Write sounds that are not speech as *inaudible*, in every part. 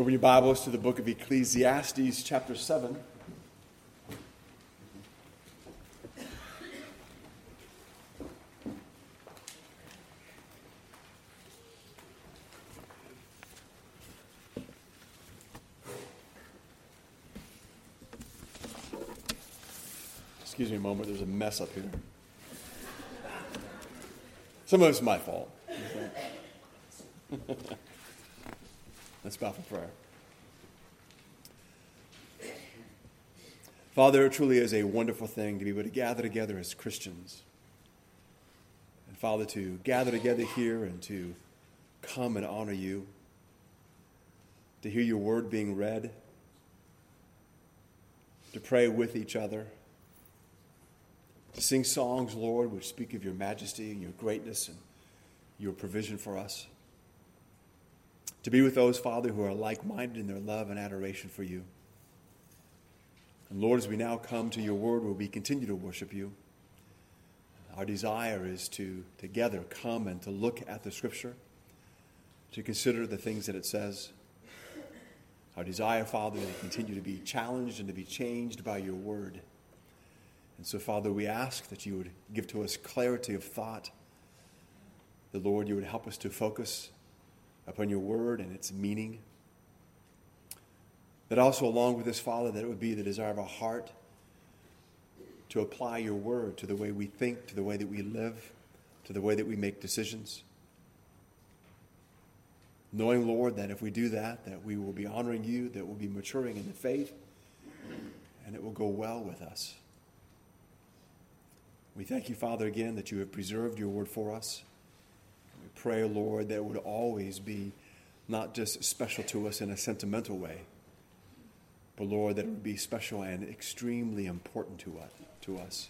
Open your Bibles to the book of Ecclesiastes, chapter 7. Excuse me a moment, there's a mess up here. Some of it's my fault. *laughs* Let's bow for prayer. Father, it truly is a wonderful thing to be able to gather together as Christians. And Father, to gather together here and to come and honor you, to hear your word being read, to pray with each other, to sing songs, Lord, which speak of your majesty and your greatness and your provision for us to be with those, Father, who are like minded in their love and adoration for you. And Lord, as we now come to your word, where we continue to worship you, our desire is to together come and to look at the scripture, to consider the things that it says. Our desire, Father, is to continue to be challenged and to be changed by your word. And so, Father, we ask that you would give to us clarity of thought. The Lord, you would help us to focus upon your word and its meaning. That also, along with this, Father, that it would be the desire of our heart to apply your word to the way we think, to the way that we live, to the way that we make decisions. Knowing, Lord, that if we do that, that we will be honoring you, that we'll be maturing in the faith, and it will go well with us. We thank you, Father, again, that you have preserved your word for us pray, Lord, that would always be not just special to us in a sentimental way, but Lord, that it would be special and extremely important to us. To us.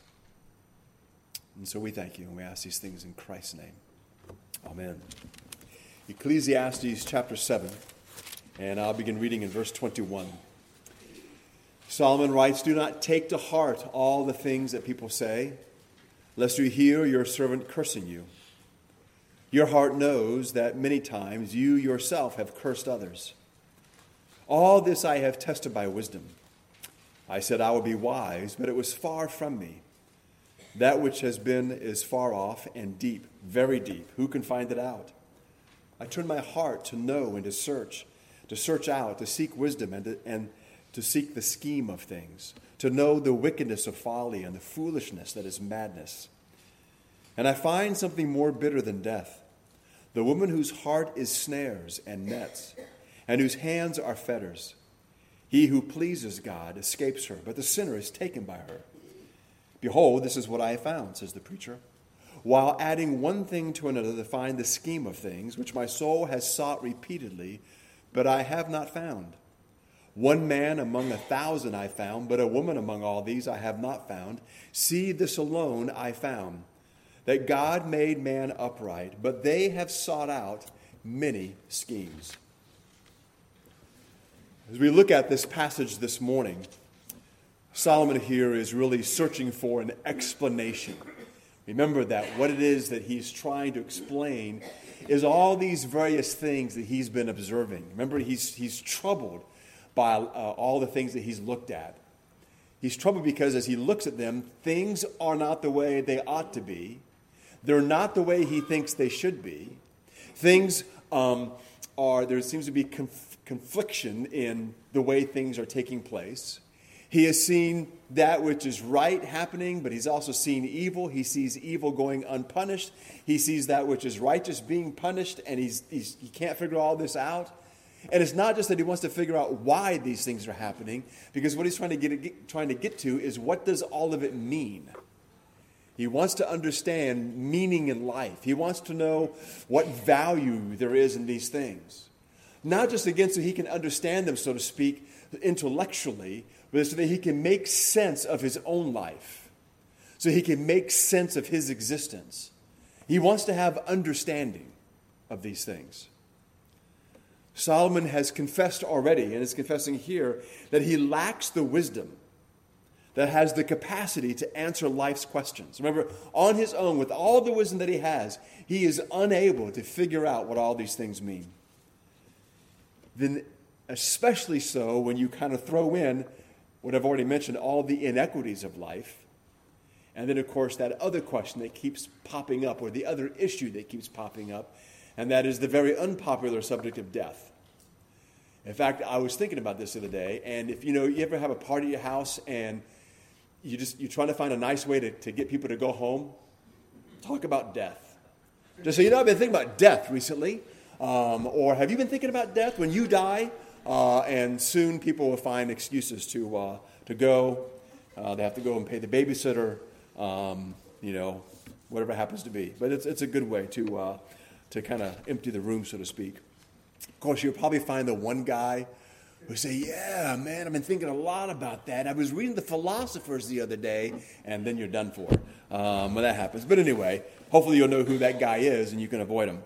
And so we thank you and we ask these things in Christ's name. Amen. Ecclesiastes chapter 7, and I'll begin reading in verse 21. Solomon writes, Do not take to heart all the things that people say, lest you hear your servant cursing you. Your heart knows that many times you yourself have cursed others. All this I have tested by wisdom. I said I would be wise, but it was far from me. That which has been is far off and deep, very deep. Who can find it out? I turned my heart to know and to search, to search out, to seek wisdom and to, and to seek the scheme of things, to know the wickedness of folly and the foolishness that is madness. And I find something more bitter than death the woman whose heart is snares and nets, and whose hands are fetters. He who pleases God escapes her, but the sinner is taken by her. Behold, this is what I have found, says the preacher. While adding one thing to another to find the scheme of things, which my soul has sought repeatedly, but I have not found. One man among a thousand I found, but a woman among all these I have not found. See, this alone I found that God made man upright, but they have sought out many schemes. As we look at this passage this morning, Solomon here is really searching for an explanation. Remember that what it is that he's trying to explain is all these various things that he's been observing. Remember, he's, he's troubled by uh, all the things that he's looked at. He's troubled because as he looks at them, things are not the way they ought to be. They're not the way he thinks they should be. Things um, are, there seems to be conf- confliction in the way things are taking place. He has seen that which is right happening, but he's also seen evil. He sees evil going unpunished. He sees that which is righteous being punished, and he's, he's, he can't figure all this out. And it's not just that he wants to figure out why these things are happening, because what he's trying to get, get trying to get to is what does all of it mean? He wants to understand meaning in life. He wants to know what value there is in these things. Not just again so he can understand them, so to speak, intellectually, but so that he can make sense of his own life. So he can make sense of his existence. He wants to have understanding of these things. Solomon has confessed already, and is confessing here, that he lacks the wisdom that has the capacity to answer life's questions. Remember, on his own, with all the wisdom that he has, he is unable to figure out what all these things mean. Then, especially so when you kind of throw in what I've already mentioned all the inequities of life. And then, of course, that other question that keeps popping up, or the other issue that keeps popping up, and that is the very unpopular subject of death. In fact, I was thinking about this the other day, and if you know, you ever have a party at your house and you just you're trying to find a nice way to, to get people to go home, talk about death. Just so you know, I've been thinking about death recently. Um, or have you been thinking about death when you die? Uh, and soon people will find excuses to, uh, to go. Uh, they have to go and pay the babysitter, um, you know, whatever happens to be. But it's, it's a good way to, uh, to kind of empty the room, so to speak. Of course, you'll probably find the one guy who say, "Yeah, man, I've been thinking a lot about that. I was reading the philosophers the other day," and then you're done for um, when that happens. But anyway, hopefully you'll know who that guy is and you can avoid him.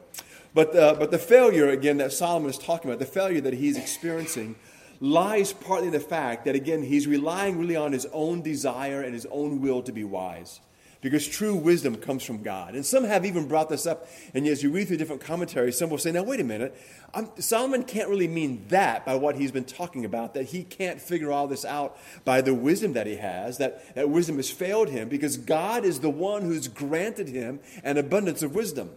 But, uh, but the failure, again, that Solomon is talking about, the failure that he's experiencing, lies partly in the fact that, again, he's relying really on his own desire and his own will to be wise. Because true wisdom comes from God. And some have even brought this up. And as you read through different commentaries, some will say, now, wait a minute. I'm, Solomon can't really mean that by what he's been talking about, that he can't figure all this out by the wisdom that he has, that, that wisdom has failed him, because God is the one who's granted him an abundance of wisdom.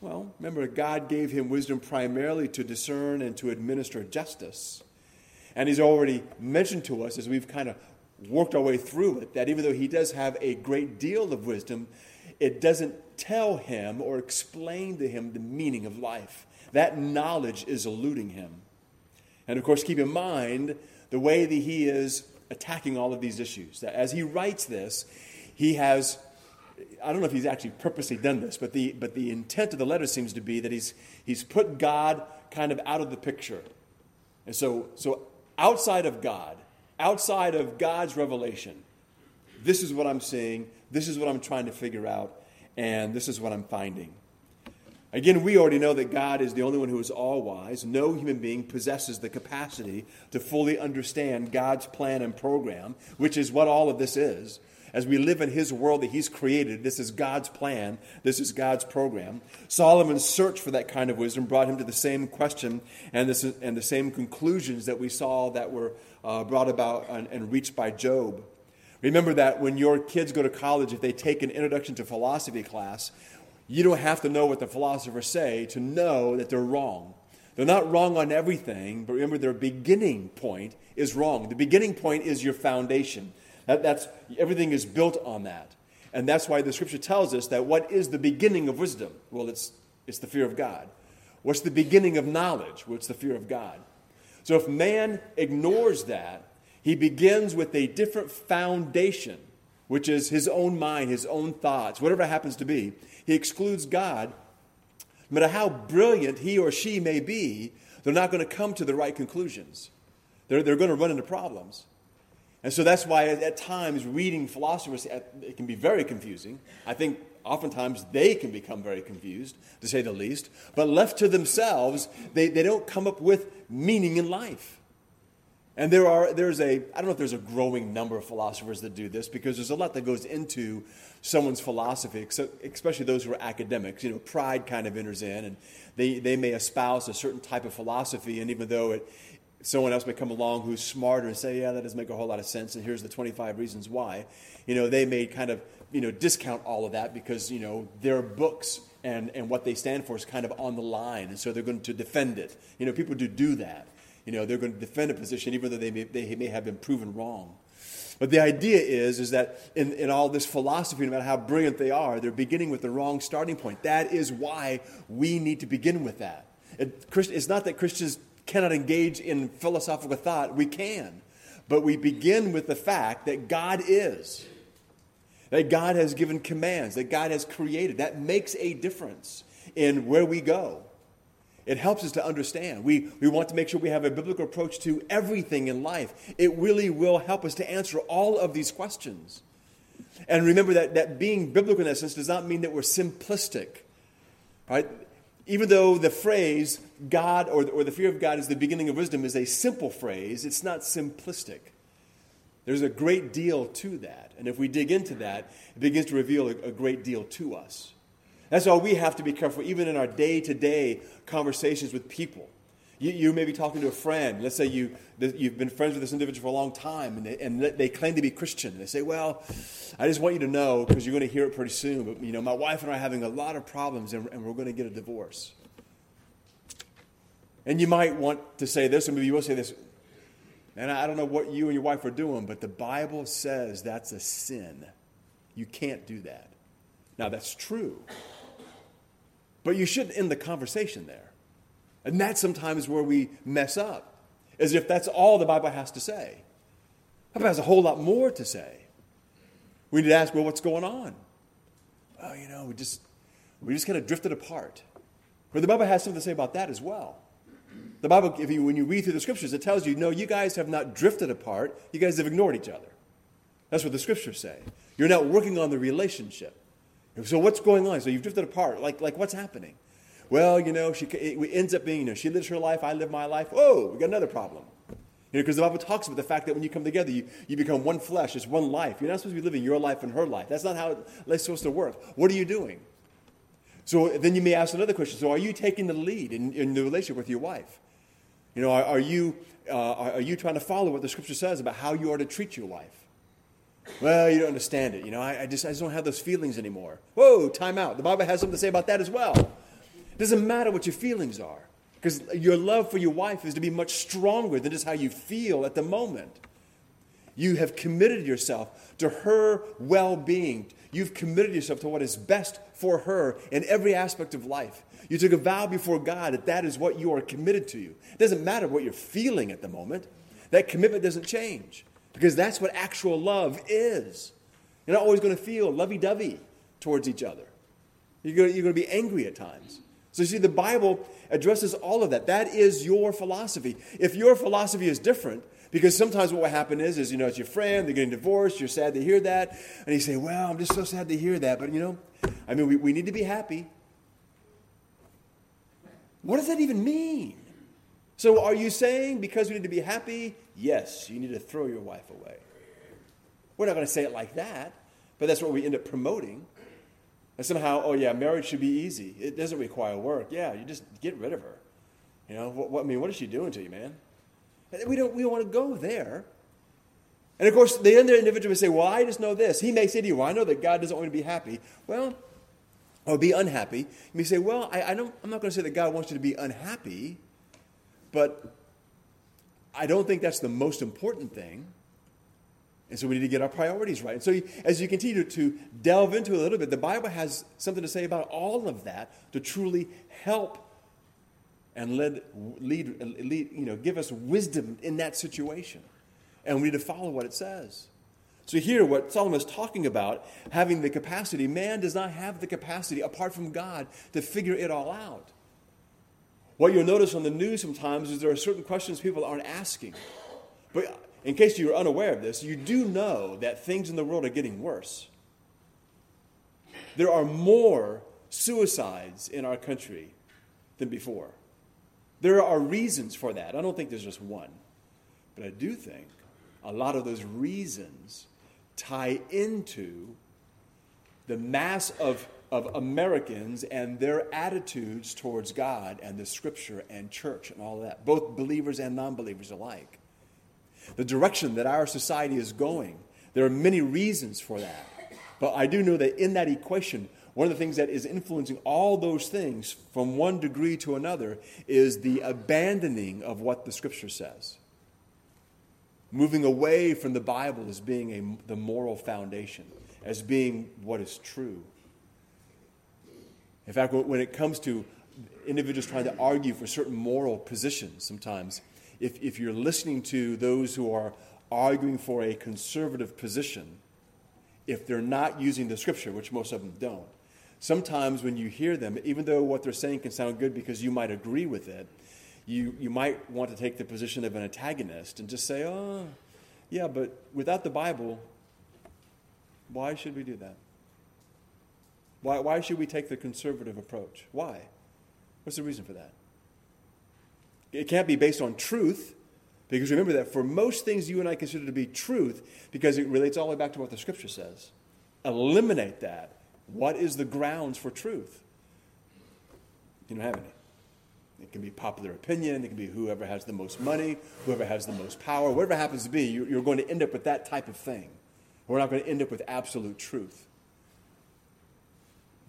Well, remember, God gave him wisdom primarily to discern and to administer justice. And he's already mentioned to us as we've kind of worked our way through it that even though he does have a great deal of wisdom, it doesn't tell him or explain to him the meaning of life. That knowledge is eluding him. And of course, keep in mind the way that he is attacking all of these issues. That as he writes this, he has I don't know if he's actually purposely done this, but the, but the intent of the letter seems to be that he's, he's put God kind of out of the picture. And so, so outside of God, outside of God's revelation, this is what I'm seeing, this is what I'm trying to figure out, and this is what I'm finding. Again, we already know that God is the only one who is all wise. No human being possesses the capacity to fully understand God's plan and program, which is what all of this is as we live in His world that He's created. This is God's plan, this is God's program. Solomon's search for that kind of wisdom brought him to the same question and, this, and the same conclusions that we saw that were uh, brought about and, and reached by Job. Remember that when your kids go to college, if they take an introduction to philosophy class, you don't have to know what the philosophers say to know that they're wrong. They're not wrong on everything, but remember their beginning point is wrong. The beginning point is your foundation. That, that's, everything is built on that. And that's why the scripture tells us that what is the beginning of wisdom? Well, it's, it's the fear of God. What's the beginning of knowledge? Well, it's the fear of God. So if man ignores that, he begins with a different foundation, which is his own mind, his own thoughts, whatever happens to be. He excludes God. No matter how brilliant he or she may be, they're not going to come to the right conclusions. They're, they're going to run into problems. And so that's why at times reading philosophers it can be very confusing. I think oftentimes they can become very confused, to say the least. But left to themselves, they, they don't come up with meaning in life. And there are, there's a, I don't know if there's a growing number of philosophers that do this because there's a lot that goes into someone's philosophy, especially those who are academics. You know, pride kind of enters in and they, they may espouse a certain type of philosophy, and even though it, someone else may come along who's smarter and say, yeah, that doesn't make a whole lot of sense, and here's the 25 reasons why. You know, they may kind of, you know, discount all of that because, you know, their books and, and what they stand for is kind of on the line, and so they're going to defend it. You know, people do do that. You know, they're going to defend a position even though they may, they may have been proven wrong. But the idea is, is that in, in all this philosophy, no matter how brilliant they are, they're beginning with the wrong starting point. That is why we need to begin with that. It, it's not that Christians cannot engage in philosophical thought, we can. But we begin with the fact that God is, that God has given commands, that God has created. That makes a difference in where we go. It helps us to understand. We, we want to make sure we have a biblical approach to everything in life. It really will help us to answer all of these questions. And remember that, that being biblical in essence does not mean that we're simplistic. Right? Even though the phrase God or, or the fear of God is the beginning of wisdom is a simple phrase, it's not simplistic. There's a great deal to that. And if we dig into that, it begins to reveal a, a great deal to us. That's why we have to be careful, even in our day to day conversations with people. You, you may be talking to a friend. Let's say you, you've been friends with this individual for a long time and they, and they claim to be Christian. They say, Well, I just want you to know, because you're going to hear it pretty soon, but you know, my wife and I are having a lot of problems and, and we're going to get a divorce. And you might want to say this, or maybe you will say this, and I don't know what you and your wife are doing, but the Bible says that's a sin. You can't do that. Now, that's true. But you shouldn't end the conversation there. And that's sometimes where we mess up, as if that's all the Bible has to say. The Bible has a whole lot more to say. We need to ask, well, what's going on? Oh, you know, we just we just kind of drifted apart. But the Bible has something to say about that as well. The Bible, if you, when you read through the scriptures, it tells you, no, you guys have not drifted apart. You guys have ignored each other. That's what the scriptures say. You're not working on the relationship. So what's going on? So you've drifted apart. Like, like what's happening? Well, you know, she it ends up being, you know, she lives her life, I live my life. Oh, we got another problem. You know, because the Bible talks about the fact that when you come together, you, you become one flesh, it's one life. You're not supposed to be living your life and her life. That's not how it's supposed to work. What are you doing? So then you may ask another question. So are you taking the lead in, in the relationship with your wife? You know, are, are you, uh, are you trying to follow what the scripture says about how you are to treat your wife? Well, you don't understand it. You know, I, I, just, I just don't have those feelings anymore. Whoa, time out. The Bible has something to say about that as well. It doesn't matter what your feelings are, because your love for your wife is to be much stronger than just how you feel at the moment. You have committed yourself to her well being. You've committed yourself to what is best for her in every aspect of life. You took a vow before God that that is what you are committed to. It doesn't matter what you're feeling at the moment, that commitment doesn't change because that's what actual love is. You're not always going to feel lovey dovey towards each other, you're going, to, you're going to be angry at times. So, you see, the Bible addresses all of that. That is your philosophy. If your philosophy is different, because sometimes what will happen is, is, you know, it's your friend, they're getting divorced, you're sad to hear that, and you say, well, I'm just so sad to hear that, but, you know, I mean, we, we need to be happy. What does that even mean? So, are you saying because we need to be happy, yes, you need to throw your wife away? We're not going to say it like that, but that's what we end up promoting. And somehow, oh yeah, marriage should be easy. It doesn't require work. Yeah, you just get rid of her. You know, what, what I mean, what is she doing to you, man? We don't, we don't want to go there. And of course, the other individual may say, well, I just know this. He may say to you, well, I know that God doesn't want you to be happy. Well, or be unhappy. You may say, well, I, I don't, I'm not going to say that God wants you to be unhappy, but I don't think that's the most important thing. And so we need to get our priorities right. And so as you continue to delve into a little bit, the Bible has something to say about all of that to truly help and lead, lead, lead, you know, give us wisdom in that situation. And we need to follow what it says. So here, what Solomon is talking about, having the capacity, man does not have the capacity, apart from God, to figure it all out. What you'll notice on the news sometimes is there are certain questions people aren't asking. But in case you're unaware of this, you do know that things in the world are getting worse. There are more suicides in our country than before. There are reasons for that. I don't think there's just one. But I do think a lot of those reasons tie into the mass of of Americans and their attitudes towards God and the scripture and church and all that, both believers and non believers alike. The direction that our society is going, there are many reasons for that. But I do know that in that equation, one of the things that is influencing all those things from one degree to another is the abandoning of what the scripture says. Moving away from the Bible as being a, the moral foundation, as being what is true. In fact, when it comes to individuals trying to argue for certain moral positions, sometimes, if, if you're listening to those who are arguing for a conservative position, if they're not using the scripture, which most of them don't, sometimes when you hear them, even though what they're saying can sound good because you might agree with it, you, you might want to take the position of an antagonist and just say, oh, yeah, but without the Bible, why should we do that? Why, why should we take the conservative approach? Why? What's the reason for that? It can't be based on truth, because remember that for most things you and I consider to be truth, because it relates all the way back to what the scripture says. Eliminate that. What is the grounds for truth? You don't have any. It can be popular opinion, it can be whoever has the most money, whoever has the most power, whatever happens to be, you're going to end up with that type of thing. We're not going to end up with absolute truth.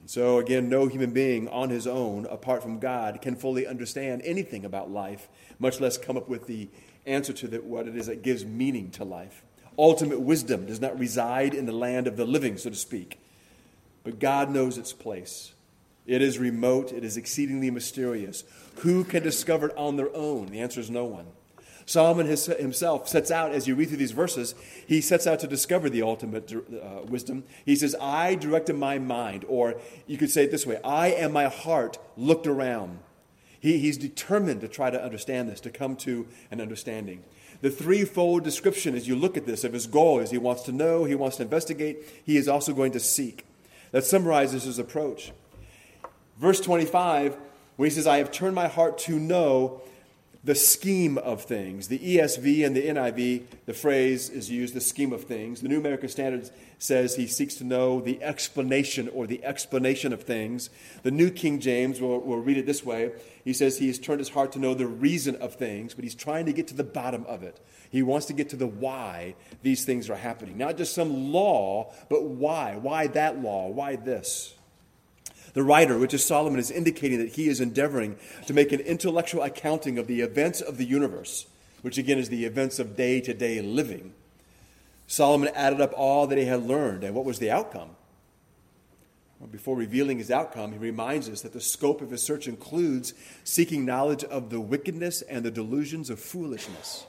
So, again, no human being on his own, apart from God, can fully understand anything about life, much less come up with the answer to the, what it is that gives meaning to life. Ultimate wisdom does not reside in the land of the living, so to speak, but God knows its place. It is remote, it is exceedingly mysterious. Who can discover it on their own? The answer is no one. Solomon himself sets out, as you read through these verses, he sets out to discover the ultimate uh, wisdom. He says, I directed my mind, or you could say it this way I and my heart looked around. He, he's determined to try to understand this, to come to an understanding. The threefold description, as you look at this, of his goal is he wants to know, he wants to investigate, he is also going to seek. That summarizes his approach. Verse 25, when he says, I have turned my heart to know, the scheme of things. The ESV and the NIV, the phrase is used, the scheme of things. The New American Standard says he seeks to know the explanation or the explanation of things. The New King James will, will read it this way. He says he has turned his heart to know the reason of things, but he's trying to get to the bottom of it. He wants to get to the why these things are happening. Not just some law, but why. Why that law? Why this? The writer, which is Solomon, is indicating that he is endeavoring to make an intellectual accounting of the events of the universe, which again is the events of day to day living. Solomon added up all that he had learned, and what was the outcome? Well, before revealing his outcome, he reminds us that the scope of his search includes seeking knowledge of the wickedness and the delusions of foolishness.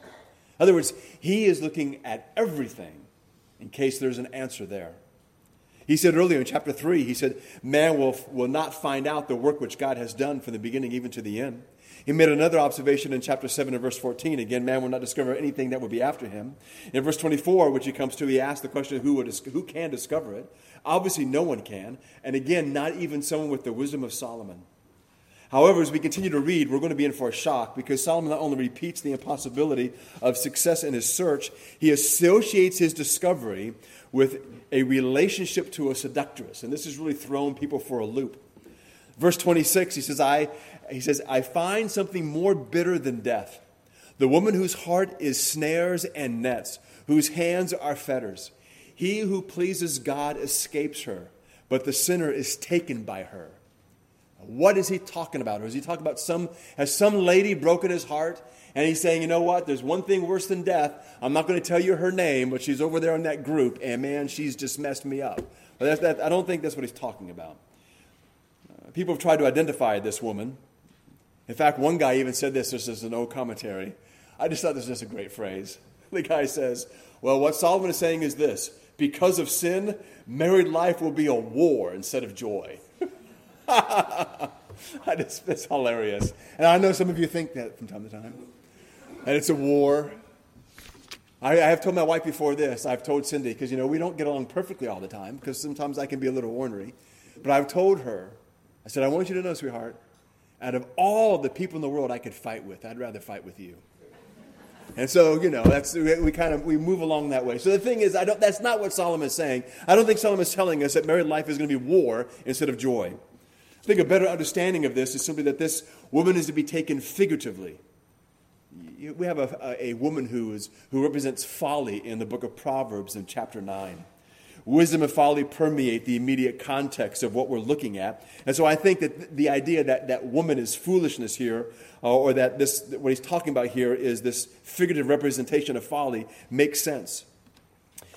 In other words, he is looking at everything in case there's an answer there. He said earlier in chapter 3, he said, Man will, will not find out the work which God has done from the beginning even to the end. He made another observation in chapter 7 and verse 14. Again, man will not discover anything that will be after him. In verse 24, which he comes to, he asks the question who, would, who can discover it? Obviously, no one can. And again, not even someone with the wisdom of Solomon. However, as we continue to read, we're going to be in for a shock because Solomon not only repeats the impossibility of success in his search, he associates his discovery with a relationship to a seductress. And this has really thrown people for a loop. Verse 26, he says, I, he says, I find something more bitter than death. The woman whose heart is snares and nets, whose hands are fetters. He who pleases God escapes her, but the sinner is taken by her. What is he talking about? Or is he talking about some, has some lady broken his heart and he's saying, you know what? There's one thing worse than death. I'm not going to tell you her name, but she's over there in that group, and man, she's just messed me up. But that, I don't think that's what he's talking about. Uh, people have tried to identify this woman. In fact, one guy even said this, this is an old commentary. I just thought this was just a great phrase. *laughs* The guy says, Well, what Solomon is saying is this because of sin, married life will be a war instead of joy. *laughs* just, that's hilarious. And I know some of you think that from time to time and it's a war. I, I have told my wife before this, I've told Cindy, because, you know, we don't get along perfectly all the time, because sometimes I can be a little ornery. But I've told her, I said, I want you to know, sweetheart, out of all the people in the world I could fight with, I'd rather fight with you. And so, you know, that's we, we, kind of we move along that way. So the thing is, I don't, that's not what Solomon is saying. I don't think Solomon is telling us that married life is going to be war instead of joy. Think a better understanding of this is simply that this woman is to be taken figuratively we have a, a, woman who, is, who represents folly in the book of Proverbs in chapter 9. Wisdom and folly permeate the immediate context of what we're looking at. And so I think that the idea that, that woman is foolishness here, uh, or that this, what he's talking about here is this figurative representation of folly, makes sense.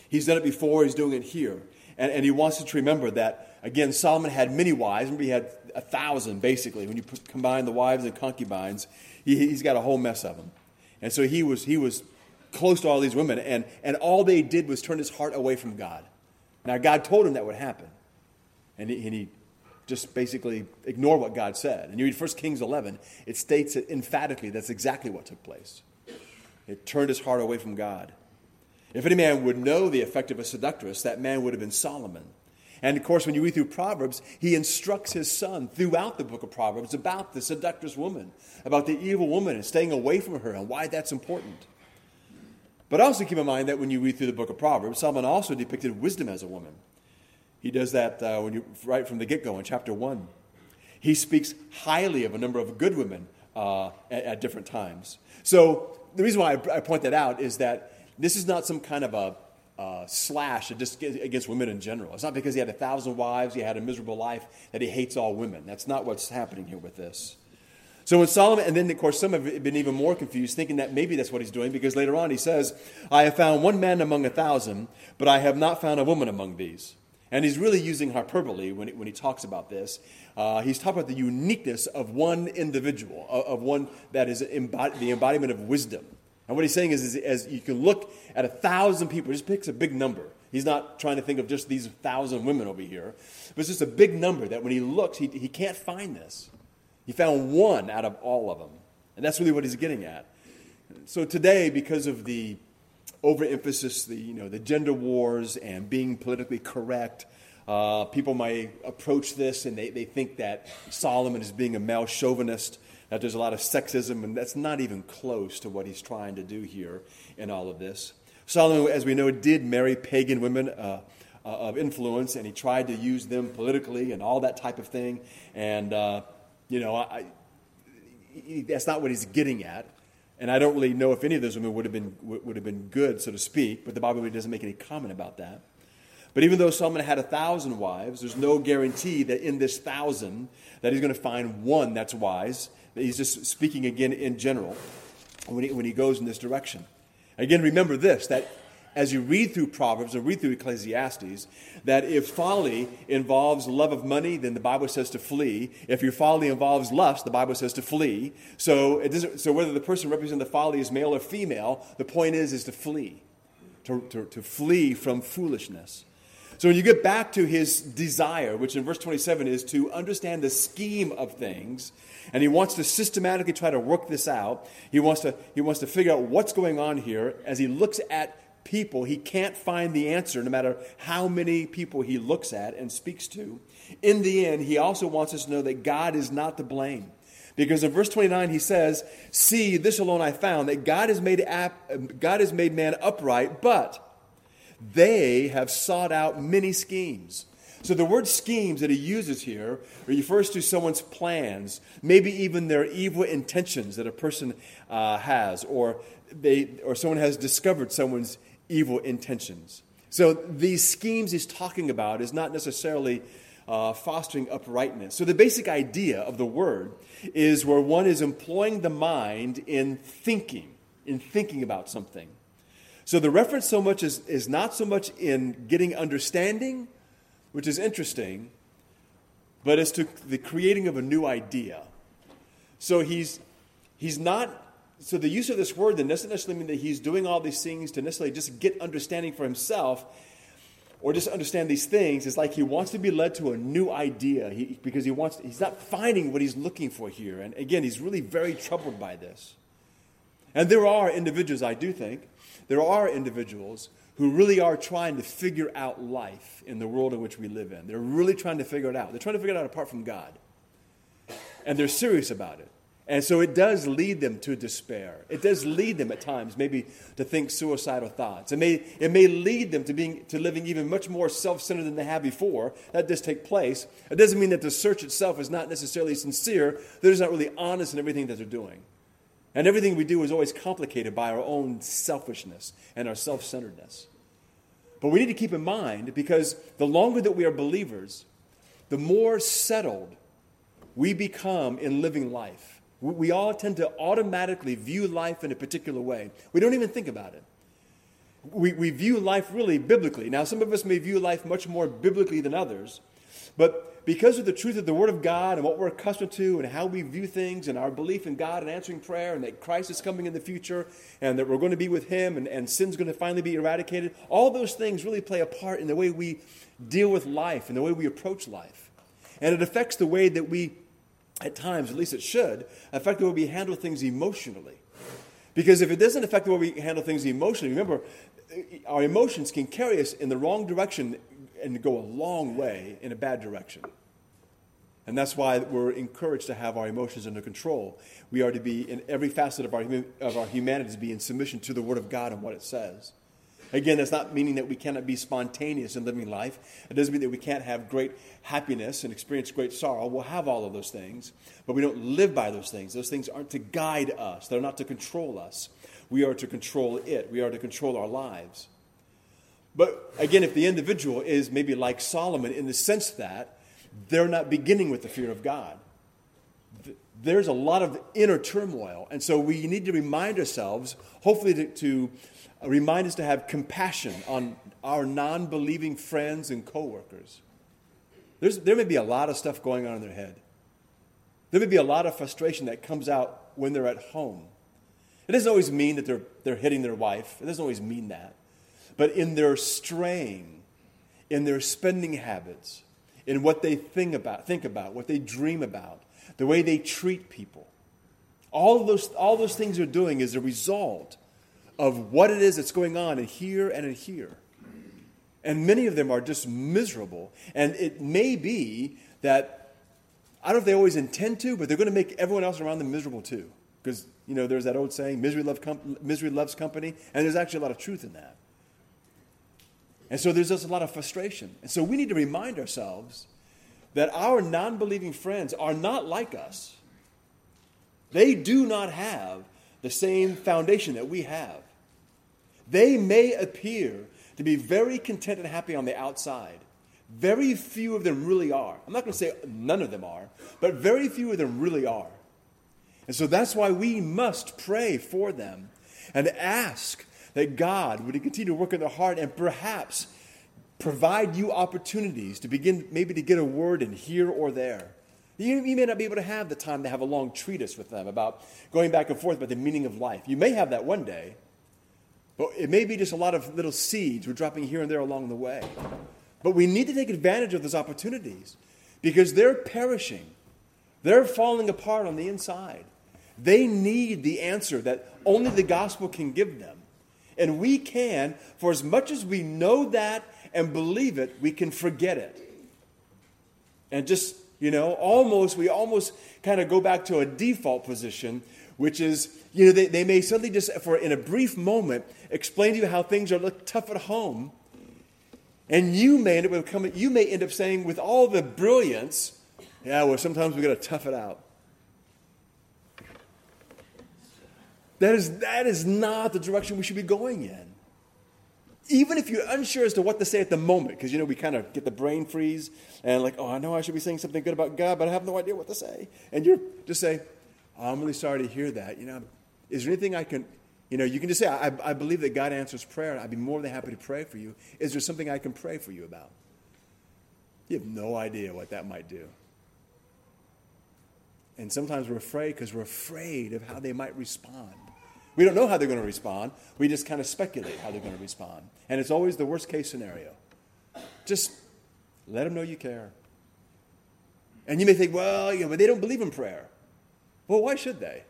He's done it before, he's doing it here. And, and he wants us to remember that, again, Solomon had many wives. Remember, he had a thousand, basically, when you put, combine the wives and concubines. He, he's got a whole mess of them. And so he was, he was close to all these women, and, and all they did was turn his heart away from God. Now, God told him that would happen. And he, and he just basically ignored what God said. And you read 1 Kings 11, it states it emphatically that's exactly what took place. It turned his heart away from God. If any man would know the effect of a seductress, that man would have been Solomon. And of course, when you read through Proverbs, he instructs his son throughout the book of Proverbs about the seductress woman, about the evil woman and staying away from her and why that's important. But also keep in mind that when you read through the book of Proverbs, Solomon also depicted wisdom as a woman. He does that uh, when you right from the get go in chapter 1. He speaks highly of a number of good women, uh, at, at, different times. So the reason why I, I, point that out is that this is not some kind of a uh, slash against women in general. It's not because he had a thousand wives, he had a miserable life, that he hates all women. That's not what's happening here with this. So when Solomon, and then of course some have been even more confused, thinking that maybe that's what he's doing, because later on he says, I have found one man among a thousand, but I have not found a woman among these. And he's really using hyperbole when he, when he talks about this. Uh, he's talking about the uniqueness of one individual, of, of one that is embod- the embodiment of wisdom. And what he's saying is, is, as you can look at a thousand people, just picks a big number. He's not trying to think of just these thousand women over here, but it's just a big number that when he looks, he, he can't find this. He found one out of all of them. And that's really what he's getting at. So today, because of the overemphasis, the, you know, the gender wars and being politically correct, uh, people might approach this and they, they think that Solomon is being a male chauvinist, that there's a lot of sexism, and that's not even close to what he's trying to do here in all of this. Solomon, as we know, did marry pagan women uh, uh, of influence, and he tried to use them politically and all that type of thing. And, uh, you know, I, that's not what he's getting at. And I don't really know if any of those women would have been, would have been good, so to speak, but the Bible really doesn't make any comment about that. But even though Solomon had a thousand wives, there's no guarantee that in this thousand that he's going to find one that's wise. He's just speaking again in general when he, when he goes in this direction. Again, remember this that as you read through Proverbs and read through Ecclesiastes, that if folly involves love of money, then the Bible says to flee. If your folly involves lust, the Bible says to flee. So, it doesn't, so whether the person representing the folly is male or female, the point is, is to flee, to, to, to flee from foolishness. So when you get back to his desire, which in verse 27 is to understand the scheme of things, and he wants to systematically try to work this out, he wants to, he wants to figure out what's going on here as he looks at people, he can't find the answer no matter how many people he looks at and speaks to. In the end, he also wants us to know that God is not to blame. Because in verse 29 he says, "See, this alone I found that God has made God has made man upright, but they have sought out many schemes." So the word schemes that he uses here refers to someone's plans, maybe even their evil intentions that a person uh, has, or they, or someone has discovered someone's evil intentions. So these schemes he's talking about is not necessarily uh, fostering uprightness. So the basic idea of the word is where one is employing the mind in thinking, in thinking about something. So the reference so much is, is not so much in getting understanding, which is interesting, but as to the creating of a new idea. So he's, he's not so the use of this word then doesn't necessarily mean that he's doing all these things to necessarily just get understanding for himself or just understand these things. It's like he wants to be led to a new idea he, because he wants, he's not finding what he's looking for here. And again, he's really very troubled by this. And there are individuals, I do think, there are individuals who really are trying to figure out life in the world in which we live in. They're really trying to figure it out. They're trying to figure it out apart from God. And they're serious about it. And so it does lead them to despair. It does lead them at times maybe to think suicidal thoughts. It may, it may lead them to, being, to living even much more self centered than they have before. That does take place. It doesn't mean that the search itself is not necessarily sincere, they're just not really honest in everything that they're doing. And everything we do is always complicated by our own selfishness and our self centeredness. But we need to keep in mind because the longer that we are believers, the more settled we become in living life. We all tend to automatically view life in a particular way. We don't even think about it. We, we view life really biblically. Now, some of us may view life much more biblically than others, but because of the truth of the Word of God and what we're accustomed to and how we view things and our belief in God and answering prayer and that Christ is coming in the future and that we're going to be with Him and, and sin's going to finally be eradicated, all those things really play a part in the way we deal with life and the way we approach life. And it affects the way that we at times, at least it should, affect the way we handle things emotionally. Because if it doesn't affect the way we handle things emotionally, remember, our emotions can carry us in the wrong direction and go a long way in a bad direction. And that's why we're encouraged to have our emotions under control. We are to be, in every facet of our, of our humanity, to be in submission to the Word of God and what it says. Again, that's not meaning that we cannot be spontaneous in living life. It doesn't mean that we can't have great happiness and experience great sorrow. We'll have all of those things, but we don't live by those things. Those things aren't to guide us, they're not to control us. We are to control it, we are to control our lives. But again, if the individual is maybe like Solomon in the sense that they're not beginning with the fear of God, there's a lot of inner turmoil. And so we need to remind ourselves, hopefully, to, to remind us to have compassion on our non believing friends and coworkers. There's, there may be a lot of stuff going on in their head. There may be a lot of frustration that comes out when they're at home. It doesn't always mean that they're, they're hitting their wife, it doesn't always mean that. But in their straying, in their spending habits, in what they think about, think about, what they dream about, the way they treat people. All those, all those things they're doing is a result of what it is that's going on in here and in here. And many of them are just miserable. And it may be that, I don't know if they always intend to, but they're going to make everyone else around them miserable too. Because, you know, there's that old saying, misery, love com- misery loves company. And there's actually a lot of truth in that. And so there's just a lot of frustration. And so we need to remind ourselves that our non believing friends are not like us. They do not have the same foundation that we have. They may appear to be very content and happy on the outside. Very few of them really are. I'm not going to say none of them are, but very few of them really are. And so that's why we must pray for them and ask that God would continue to work in their heart and perhaps provide you opportunities to begin maybe to get a word in here or there. You, you, may not be able to have the time to have a long treatise with them about going back and forth about the meaning of life. You may have that one day, but it may be just a lot of little seeds we're dropping here and there along the way. But we need to take advantage of those opportunities because they're perishing. They're falling apart on the inside. They need the answer that only the gospel can give them. And we can, for as much as we know that and believe it, we can forget it. And just, you know, almost, we almost kind of go back to a default position, which is, you know, they, they may suddenly just, for in a brief moment, explain to you how things are look tough at home. And you may end up coming, you may end up saying with all the brilliance, yeah, well, sometimes we got to tough it out. That is, that is not the direction we should be going in even if you're unsure as to what to say at the moment, because you know we kind of get the brain freeze and like, oh, I know I should be saying something good about God, but I have no idea what to say. And you're just say, oh, I'm really sorry to hear that. You know, is there anything I can, you know, you can just say, I, I believe that God answers prayer. I'd be more than happy to pray for you. Is there something I can pray for you about? You have no idea what that might do. And sometimes we're afraid because we're afraid of how they might respond. We don't know how they're going to respond. We just kind of speculate how they're going to respond. And it's always the worst case scenario. Just let them know you care. And you may think, well, you know, but they don't believe in prayer. Well, why should they?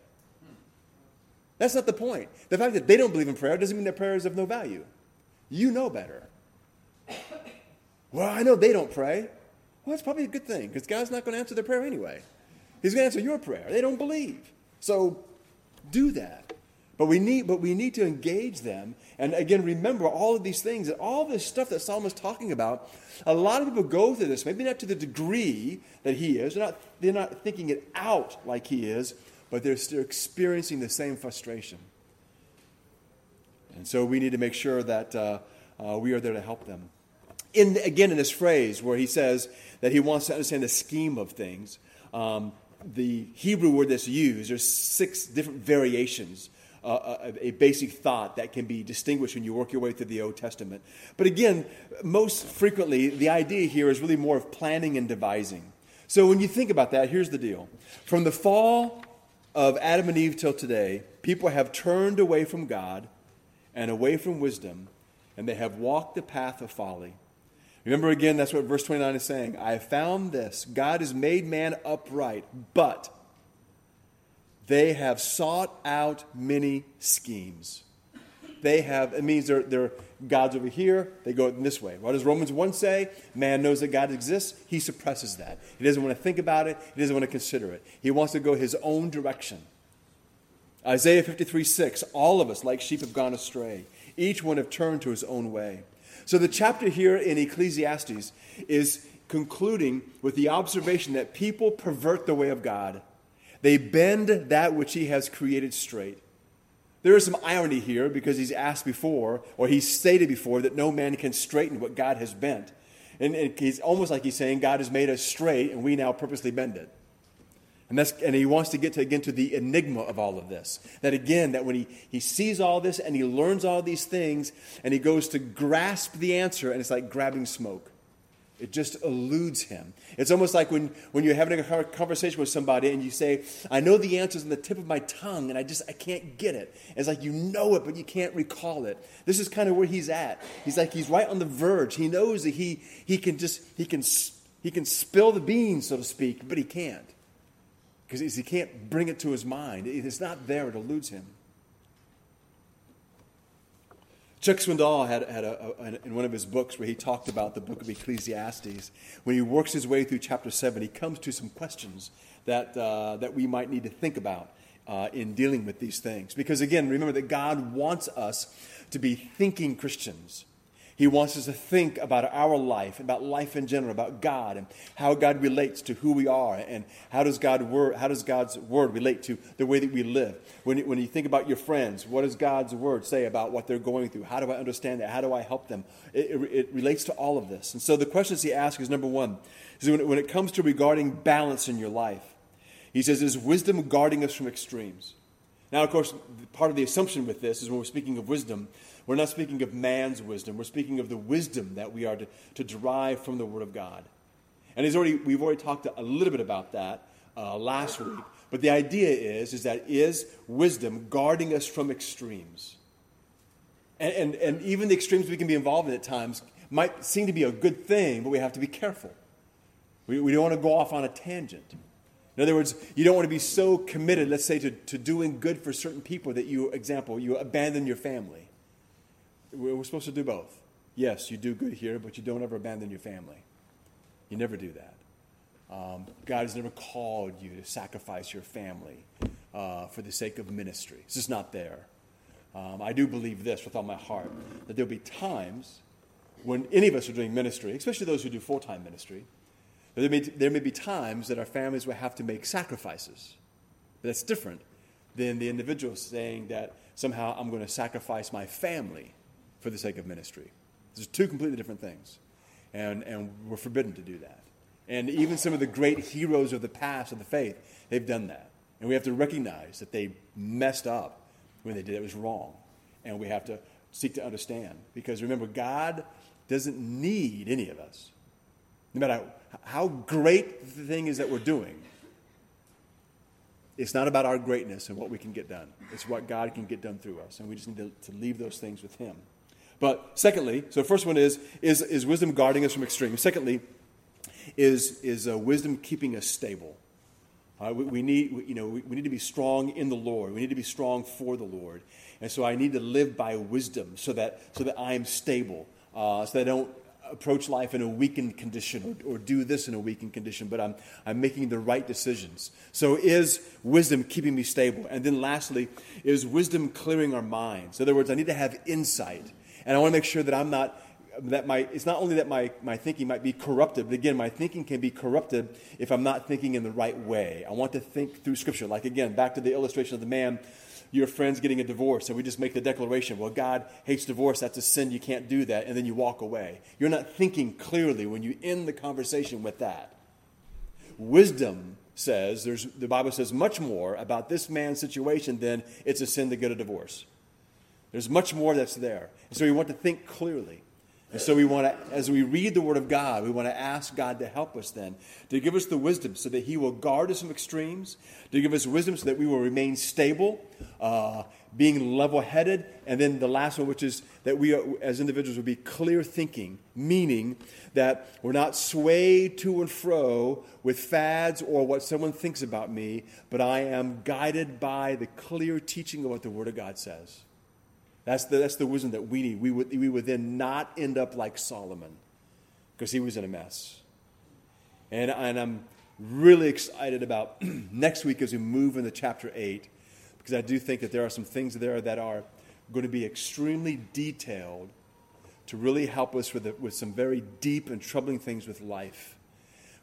That's not the point. The fact that they don't believe in prayer doesn't mean that prayer is of no value. You know better. Well, I know they don't pray. Well, that's probably a good thing because God's not going to answer their prayer anyway. He's going to answer your prayer. They don't believe. So do that. But we need, but we need to engage them. And again, remember all of these things, and all this stuff that Solomon is talking about. A lot of people go through this, maybe not to the degree that he is. They're not, they're not thinking it out like he is, but they're still experiencing the same frustration. And so we need to make sure that uh, uh, we are there to help them. In, again, in this phrase where he says that he wants to understand the scheme of things, um, the Hebrew word that's used, there's six different variations a, a, basic thought that can be distinguished when you work your way through the Old Testament. But again, most frequently, the idea here is really more of planning and devising. So when you think about that, here's the deal. From the fall of Adam and Eve till today, people have turned away from God and away from wisdom, and they have walked the path of folly. Remember again, that's what verse 29 is saying. I have found this God has made man upright, but they have sought out many schemes. They have, it means they're, they're God's over here, they go in this way. What does Romans 1 say? Man knows that God exists, he suppresses that. He doesn't want to think about it, he doesn't want to consider it. He wants to go his own direction. Isaiah 53 6, all of us, like sheep, have gone astray. Each one have turned to his own way. So the chapter here in Ecclesiastes is concluding with the observation that people pervert the way of God. They bend that which he has created straight. There is some irony here because he's asked before, or he's stated before, that no man can straighten what God has bent. And, he's almost like he's saying God has made us straight and we now purposely bend it. And, that's, and he wants to get to, again to the enigma of all of this. That again, that when he, he sees all this and he learns all these things and he goes to grasp the answer, and it's like grabbing smoke. It just eludes him. It's almost like when, when you're having a conversation with somebody and you say, I know the answer's on the tip of my tongue and I just I can't get it. It's like you know it, but you can't recall it. This is kind of where he's at. He's like he's right on the verge. He knows that he, he can just he can he can spill the beans, so to speak, but he can't because he can't bring it to his mind. It's not there, it eludes him. Chuck Swindoll had, had a, a, in one of his books where he talked about the book of Ecclesiastes. When he works his way through chapter 7, he comes to some questions that, uh, that we might need to think about uh, in dealing with these things. Because again, remember that God wants us to be thinking Christians. He wants us to think about our life, about life in general, about God and how God relates to who we are and how does, God word, how does God's word relate to the way that we live. When you, when you think about your friends, what does God's word say about what they're going through? How do I understand that? How do I help them? It, it, it relates to all of this. And so the questions he asks is number one, is when, when it comes to regarding balance in your life, he says, is wisdom guarding us from extremes? Now, of course, part of the assumption with this is when we're speaking of wisdom, we're not speaking of man's wisdom. We're speaking of the wisdom that we are to, to derive from the Word of God. And he's already, we've already talked a little bit about that uh, last week. But the idea is, is that is wisdom guarding us from extremes. And, and, and even the extremes we can be involved in at times might seem to be a good thing, but we have to be careful. We, we don't want to go off on a tangent. In other words, you don't want to be so committed, let's say, to, to doing good for certain people that you, example, you abandon your family. We're supposed to do both. Yes, you do good here, but you don't ever abandon your family. You never do that. Um, God has never called you to sacrifice your family uh, for the sake of ministry. It's just not there. Um, I do believe this with all my heart that there'll be times when any of us are doing ministry, especially those who do full time ministry, there may, there may be times that our families will have to make sacrifices. But that's different than the individual saying that somehow I'm going to sacrifice my family for the sake of ministry. These are two completely different things. And, and we're forbidden to do that. And even some of the great heroes of the past of the faith, they've done that. And we have to recognize that they messed up when they did it. It was wrong. And we have to seek to understand. Because remember, God doesn't need any of us. No matter how great the thing is that we're doing, it's not about our greatness and what we can get done. It's what God can get done through us. And we just need to, to leave those things with Him. But secondly, so the first one is, is, is wisdom guarding us from extremes. Secondly, is, is uh, wisdom keeping us stable. Uh, we, we, need, we, you know, we, we, need to be strong in the Lord. We need to be strong for the Lord. And so I need to live by wisdom so that, so that I am stable, uh, so that I don't approach life in a weakened condition or, or do this in a weakened condition, but I'm, I'm making the right decisions. So is wisdom keeping me stable? And then lastly, is wisdom clearing our minds? In other words, I need to have insight. And I want to make sure that I'm not, that my, it's not only that my, my thinking might be corrupted, but again, my thinking can be corrupted if I'm not thinking in the right way. I want to think through Scripture. Like, again, back to the illustration of the man, your friend's getting a divorce, and we just make the declaration, well, God hates divorce, that's a sin, you can't do that, and then you walk away. You're not thinking clearly when you end the conversation with that. Wisdom says, there's, the Bible says much more about this man's situation than it's a sin to get a divorce. There's much more that's there. And so we want to think clearly. And so we want to, as we read the Word of God, we want to ask God to help us then, to give us the wisdom so that He will guard us from extremes, to give us wisdom so that we will remain stable, uh, being level headed, and then the last one, which is that we are, as individuals will be clear thinking, meaning that we're not swayed to and fro with fads or what someone thinks about me, but I am guided by the clear teaching of what the Word of God says. That's the, that's the wisdom that we need. We would, we would then not end up like Solomon because he was in a mess. And, and I'm really excited about *clears throat* next week as we move into chapter 8 because I do think that there are some things there that are going to be extremely detailed to really help us with, the, with some very deep and troubling things with life.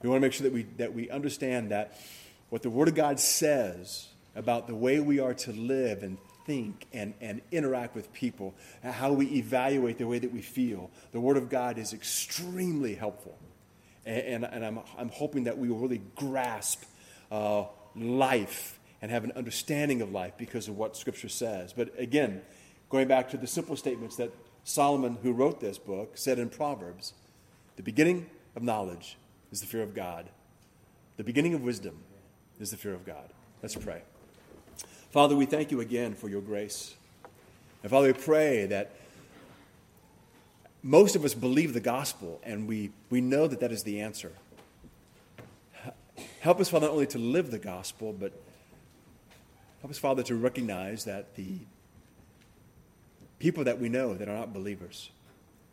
We want to make sure that we, that we understand that what the Word of God says about the way we are to live and think and, and interact with people, how we evaluate the way that we feel, the Word of God is extremely helpful. And, and, and I'm, I'm hoping that we will really grasp uh, life and have an understanding of life because of what Scripture says. But again, going back to the simple statements that Solomon, who wrote this book, said in Proverbs the beginning of knowledge is the fear of God, the beginning of wisdom is the fear of God. Let's pray. Father, we thank you again for your grace. And Father, we pray that most of us believe the gospel and we, we know that that is the answer. Help us, Father, not only to live the gospel, but help us, Father, to recognize that the people that we know that are not believers,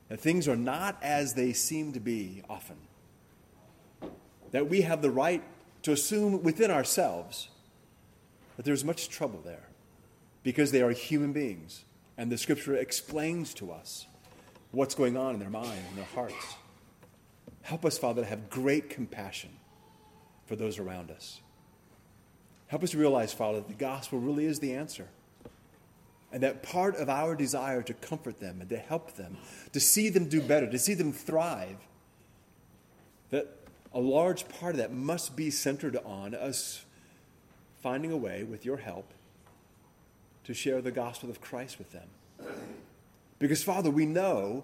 that things are not as they seem to be often, that we have the right to assume within ourselves that there's much trouble there because they are human beings. And the scripture explains to us what's going on in their mind and their hearts. Help us, Father, to have great compassion for those around us. Help us realize, Father, that the gospel really is the answer. And that part of our desire to comfort them and to help them, to see them do better, to see them thrive, that a large part of that must be centered on us finding a way, with your help, to share the gospel of Christ with them. Because, Father, we know,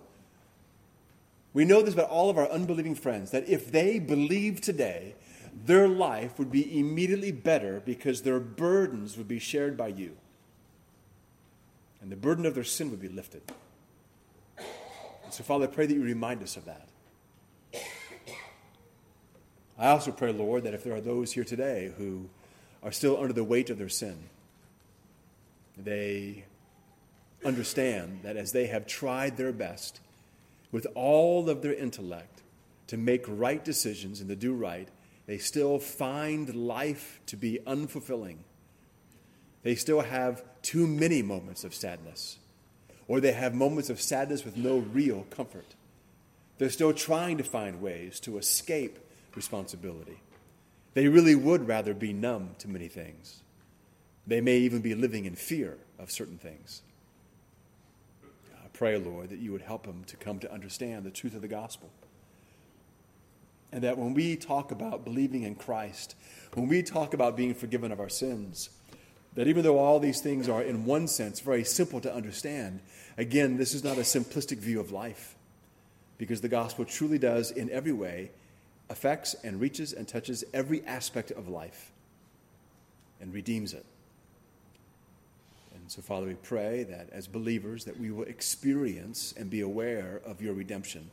we know this about all of our unbelieving friends, that if they believe today, their life would be immediately better because their burdens would be shared by you and the burden of their sin would be lifted. And so, Father, I pray that you remind us of that. I also pray, Lord, that if there are those here today who are still under the weight of their sin, they understand that as they have tried their best with all of their intellect to make right decisions and to do right, they still find life to be unfulfilling they still have too many moments of sadness, or they have moments of sadness with no real comfort. They're still trying to find ways to escape responsibility. They really would rather be numb to many things. They may even be living in fear of certain things. I pray, Lord, that you would help them to come to understand the truth of the gospel. And that when we talk about believing in Christ, when we talk about being forgiven of our sins, that even though all these things are, in one sense, very simple to understand, again, this is not a simplistic view of life because the gospel truly does, in every way, affects and reaches and touches every aspect of life and redeems it. And so, Father, we pray that as believers that we will experience and be aware of your redemption.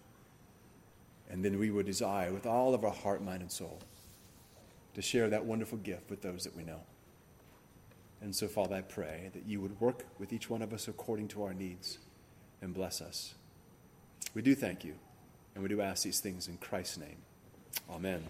And then we would desire with all of our heart, mind, and soul to share that wonderful gift with those that we know. And so, Father, I pray that you would work with each one of us according to our needs and bless us. We do thank you, and we do ask these things in Christ's name. Amen.